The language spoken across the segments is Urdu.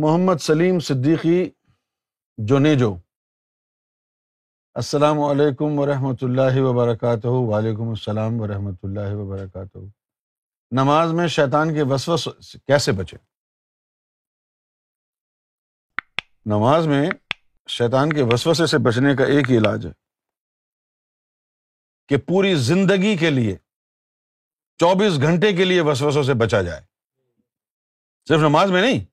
محمد سلیم صدیقی جونیجو۔ السلام علیکم ورحمۃ اللہ وبرکاتہ۔ وعلیکم السلام ورحمۃ اللہ وبرکاتہ۔ نماز میں شیطان کے وسوس کیسے بچے؟ نماز میں شیطان کے وسوسے سے بچنے کا ایک ہی علاج ہے کہ پوری زندگی کے لیے، چوبیس گھنٹے کے لیے وسوسوں سے بچا جائے۔ صرف نماز میں نہیں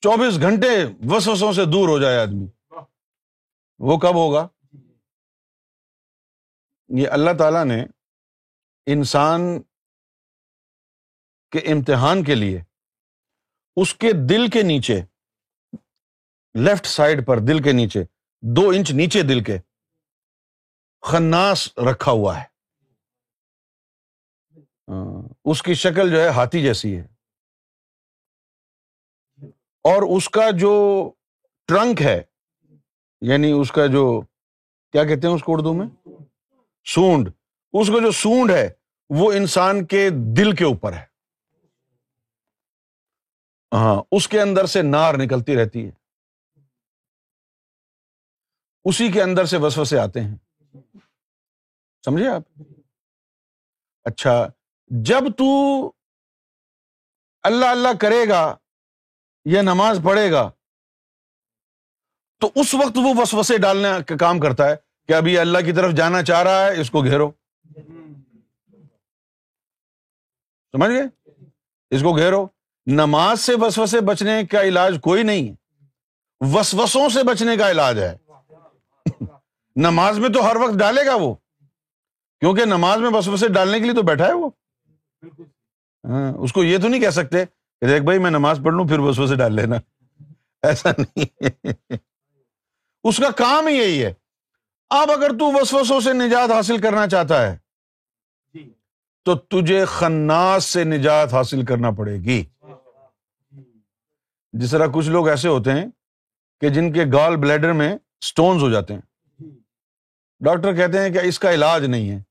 چوبیس گھنٹے وسوسوں سے دور ہو جائے آدمی۔ وہ کب ہوگا؟ یہ اللہ تعالی نے انسان کے امتحان کے لیے اس کے دل کے نیچے لیفٹ سائڈ پر دل کے نیچے، دو انچ نیچے دل کے خناس رکھا ہوا ہے۔ ہاں، اس کی شکل جو ہے ہاتھی جیسی ہے۔ اور اس کا جو ٹرنک ہے یعنی اس کا جو، کیا کہتے ہیں اس کو اردو میں؟ سونڈ۔ اس کا جو سونڈ ہے، وہ انسان کے دل کے اوپر ہے۔ ہاں اس کے اندر سے نار نکلتی رہتی ہے۔ اسی کے اندر سے وسو سے آتے ہیں۔ سمجھے آپ؟ اچھا جب تو اللہ اللہ کرے گا یا نماز پڑھے گا۔ تو اس وقت وہ وسوسے ڈالنے کا کام کرتا ہے کہ ابھی اللہ کی طرف جانا چاہ رہا ہے، اس کو گھیرو۔ سمجھ گئے؟ اس کو گھیرو۔ نماز سے وسوسے بچنے کا علاج کوئی نہیں ہے۔ وسوسوں سے بچنے کا علاج ہے۔ نماز میں تو ہر وقت ڈالے گا وہ۔ کیونکہ نماز میں وسوسے ڈالنے کے لیے تو بیٹھا ہے وہ۔ ہاں اس کو یہ تو نہیں کہہ سکتے دیکھ بھائی میں نماز پڑھ لوں پھر وسوسے ڈال لینا۔ ایسا نہیں۔ اس کا کام ہی یہی ہے۔ اب اگر تو وسوسوں سے نجات حاصل کرنا چاہتا ہے تو تجھے خناس سے نجات حاصل کرنا پڑے گی۔ جس طرح کچھ لوگ ایسے ہوتے ہیں کہ جن کے گال بلیڈر میں اسٹونس ہو جاتے ہیں۔ ڈاکٹر کہتے ہیں کہ اس کا علاج نہیں ہے۔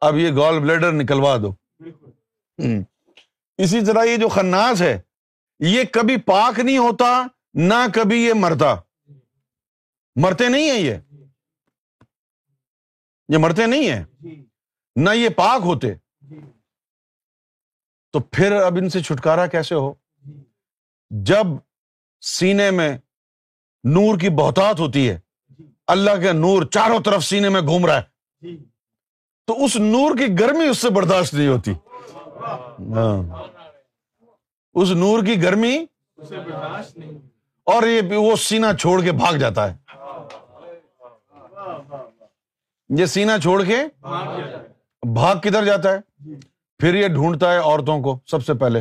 اب یہ گال بلیڈر نکلوا دو۔ اسی طرح یہ جو خناس ہے یہ کبھی پاک نہیں ہوتا نہ کبھی یہ مرتا۔ مرتے نہیں ہیں یہ؟ یہ مرتے نہیں ہیں؟ نہ یہ پاک ہوتے۔ تو پھر اب ان سے چھٹکارا کیسے ہو؟ جب سینے میں نور کی بہتات ہوتی ہے اللہ کے نور چاروں طرف سینے میں گھوم رہا ہے۔ تو اس نور کی گرمی اس سے برداشت نہیں ہوتی۔ ہاں۔ اس نور کی گرمی اور یہ وہ سینا چھوڑ کے بھاگ جاتا ہے۔ یہ سینا چھوڑ کے بھاگ کدھر جاتا ہے؟ پھر یہ ڈھونڈتا ہے عورتوں کو سب سے پہلے۔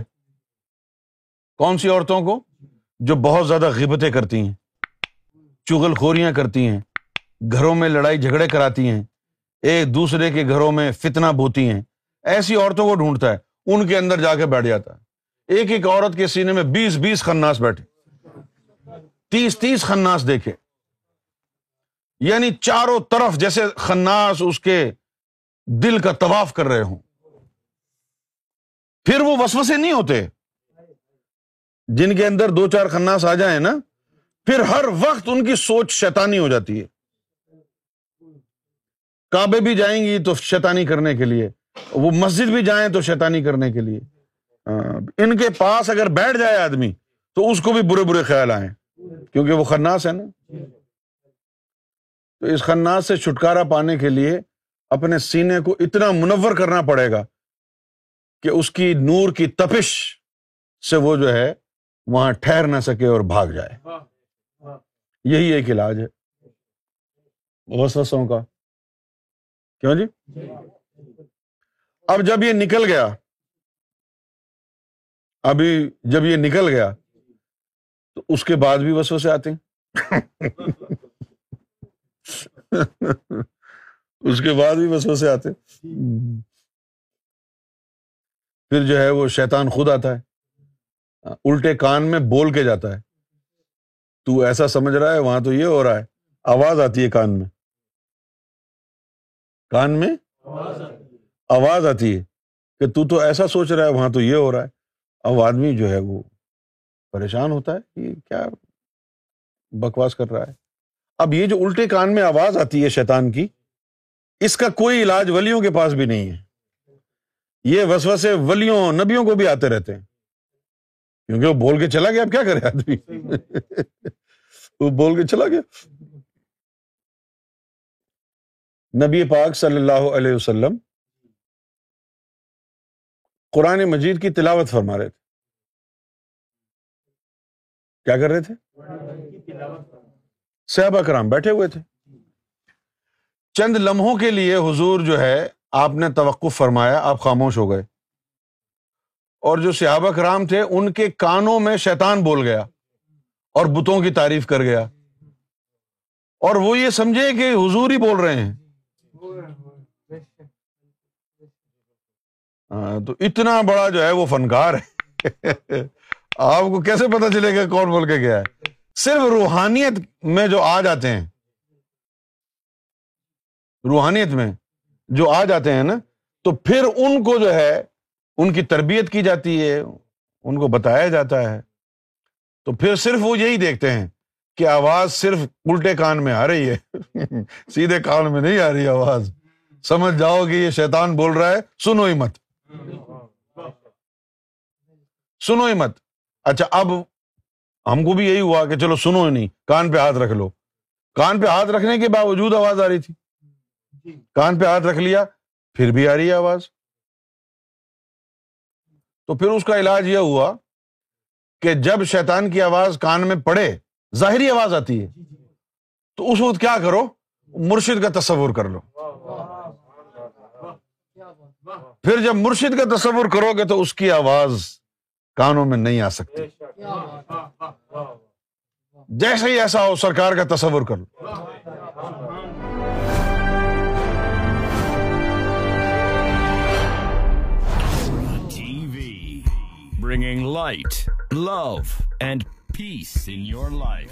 کون سی عورتوں کو؟ جو بہت زیادہ غبتیں کرتی ہیں، چغل خوریاں کرتی ہیں، گھروں میں لڑائی جھگڑے کراتی ہیں، ایک دوسرے کے گھروں میں فتنا بوتی ہیں۔ ایسی عورتوں کو ڈھونڈتا ہے۔ ان کے اندر جا کے بیٹھ جاتا ہے۔ ایک ایک عورت کے سینے میں بیس بیس خناس بیٹھے۔ تیس تیس خناس دیکھے۔ یعنی چاروں طرف جیسے خناس اس کے دل کا طواف کر رہے ہوں۔ پھر وہ وسوسے نہیں ہوتے۔ جن کے اندر دو چار خناس آ جائیں نا، پھر ہر وقت ان کی سوچ شیتانی ہو جاتی ہے۔ کعبے بھی جائیں گی تو شیتانی کرنے کے لیے۔ وہ مسجد بھی جائیں تو شیتانی کرنے کے لیے۔ ان کے پاس اگر بیٹھ جائے آدمی، تو اس کو بھی برے برے خیال آئے کیونکہ وہ خناس ہے نا۔ تو اس خناس سے چھٹکارا پانے کے لیے اپنے سینے کو اتنا منور کرنا پڑے گا کہ اس کی نور کی تپش سے وہ جو ہے، وہاں ٹھہر نہ سکے اور بھاگ جائے۔ یہی ایک علاج ہے۔ وسوسوں کا۔ کیوں جی؟ اب جب یہ نکل گیا، ابھی جب یہ نکل گیا، تو اس کے بعد بھی وسوسے آتے ہیں۔ اس کے بعد بھی وسوسے آتے پھر جو ہے وہ شیطان خود آتا ہے، الٹے کان میں بول کے جاتا ہے۔ تو ایسا سمجھ رہا ہے، وہاں تو یہ ہو رہا ہے، آواز آتی ہے کان میں۔ کان میں؟ آواز آتی آواز آتی ہے کہ تو تو ایسا سوچ رہا ہے، وہاں تو یہ ہو رہا ہے۔ اب آدمی جو ہے وہ پریشان ہوتا ہے یہ کیا بکواس کر رہا ہے۔ اب یہ جو الٹے کان میں آواز آتی ہے شیطان کی، اس کا کوئی علاج ولیوں کے پاس بھی نہیں ہے۔ یہ وسوسے ولیوں، نبیوں کو بھی آتے رہتے ہیں۔ کیونکہ وہ بول کے چلا گیا، اب کیا کرے آدمی؟ وہ بول کے چلا گیا۔ نبی پاک صلی اللہ علیہ وسلم قرآن مجید کی تلاوت فرما رہے تھے۔ کیا کر رہے تھے؟ صحابہ کرام بیٹھے ہوئے تھے۔ چند لمحوں کے لیے حضور جو ہے، آپ نے توقف فرمایا، آپ خاموش ہو گئے۔ اور جو صحابہ کرام تھے، ان کے کانوں میں شیطان بول گیا اور بتوں کی تعریف کر گیا۔ اور وہ یہ سمجھے کہ حضور ہی بول رہے ہیں۔ ہاں، تو اتنا بڑا جو ہے وہ فنکار ہے۔ آپ کو کیسے پتا چلے گا کون بول کے گیا ہے؟ صرف روحانیت میں جو آ جاتے ہیں، روحانیت میں جو آ جاتے ہیں نا، تو پھر ان کو جو ہے، ان کی تربیت کی جاتی ہے، ان کو بتایا جاتا ہے۔ تو پھر صرف وہ یہی دیکھتے ہیں کہ آواز صرف الٹے کان میں آ رہی ہے۔ سیدھے کان میں نہیں آ رہی آواز۔ سمجھ جاؤ کہ یہ شیطان بول رہا ہے، سنو ہی مت۔ سنو ہی مت۔ اچھا اب ہم کو بھی یہی ہوا کہ چلو سنو ہی نہیں کان پہ ہاتھ رکھ لو۔ کان پہ ہاتھ رکھنے کے باوجود آواز آ رہی تھی۔ کان پہ ہاتھ رکھ لیا پھر بھی آ رہی ہے آواز۔ تو پھر اس کا علاج یہ ہوا کہ جب شیطان کی آواز کان میں پڑے ظاہری آواز آتی ہے۔ تو اس وقت کیا کرو؟ مرشد کا تصور کر لو۔ پھر جب مرشد کا تصور کرو گے تو اس کی آواز کانوں میں نہیں آ سکتی۔ جیسے ہی ایسا ہو سرکار کا تصور کر لو۔ Bringing light love and peace in your life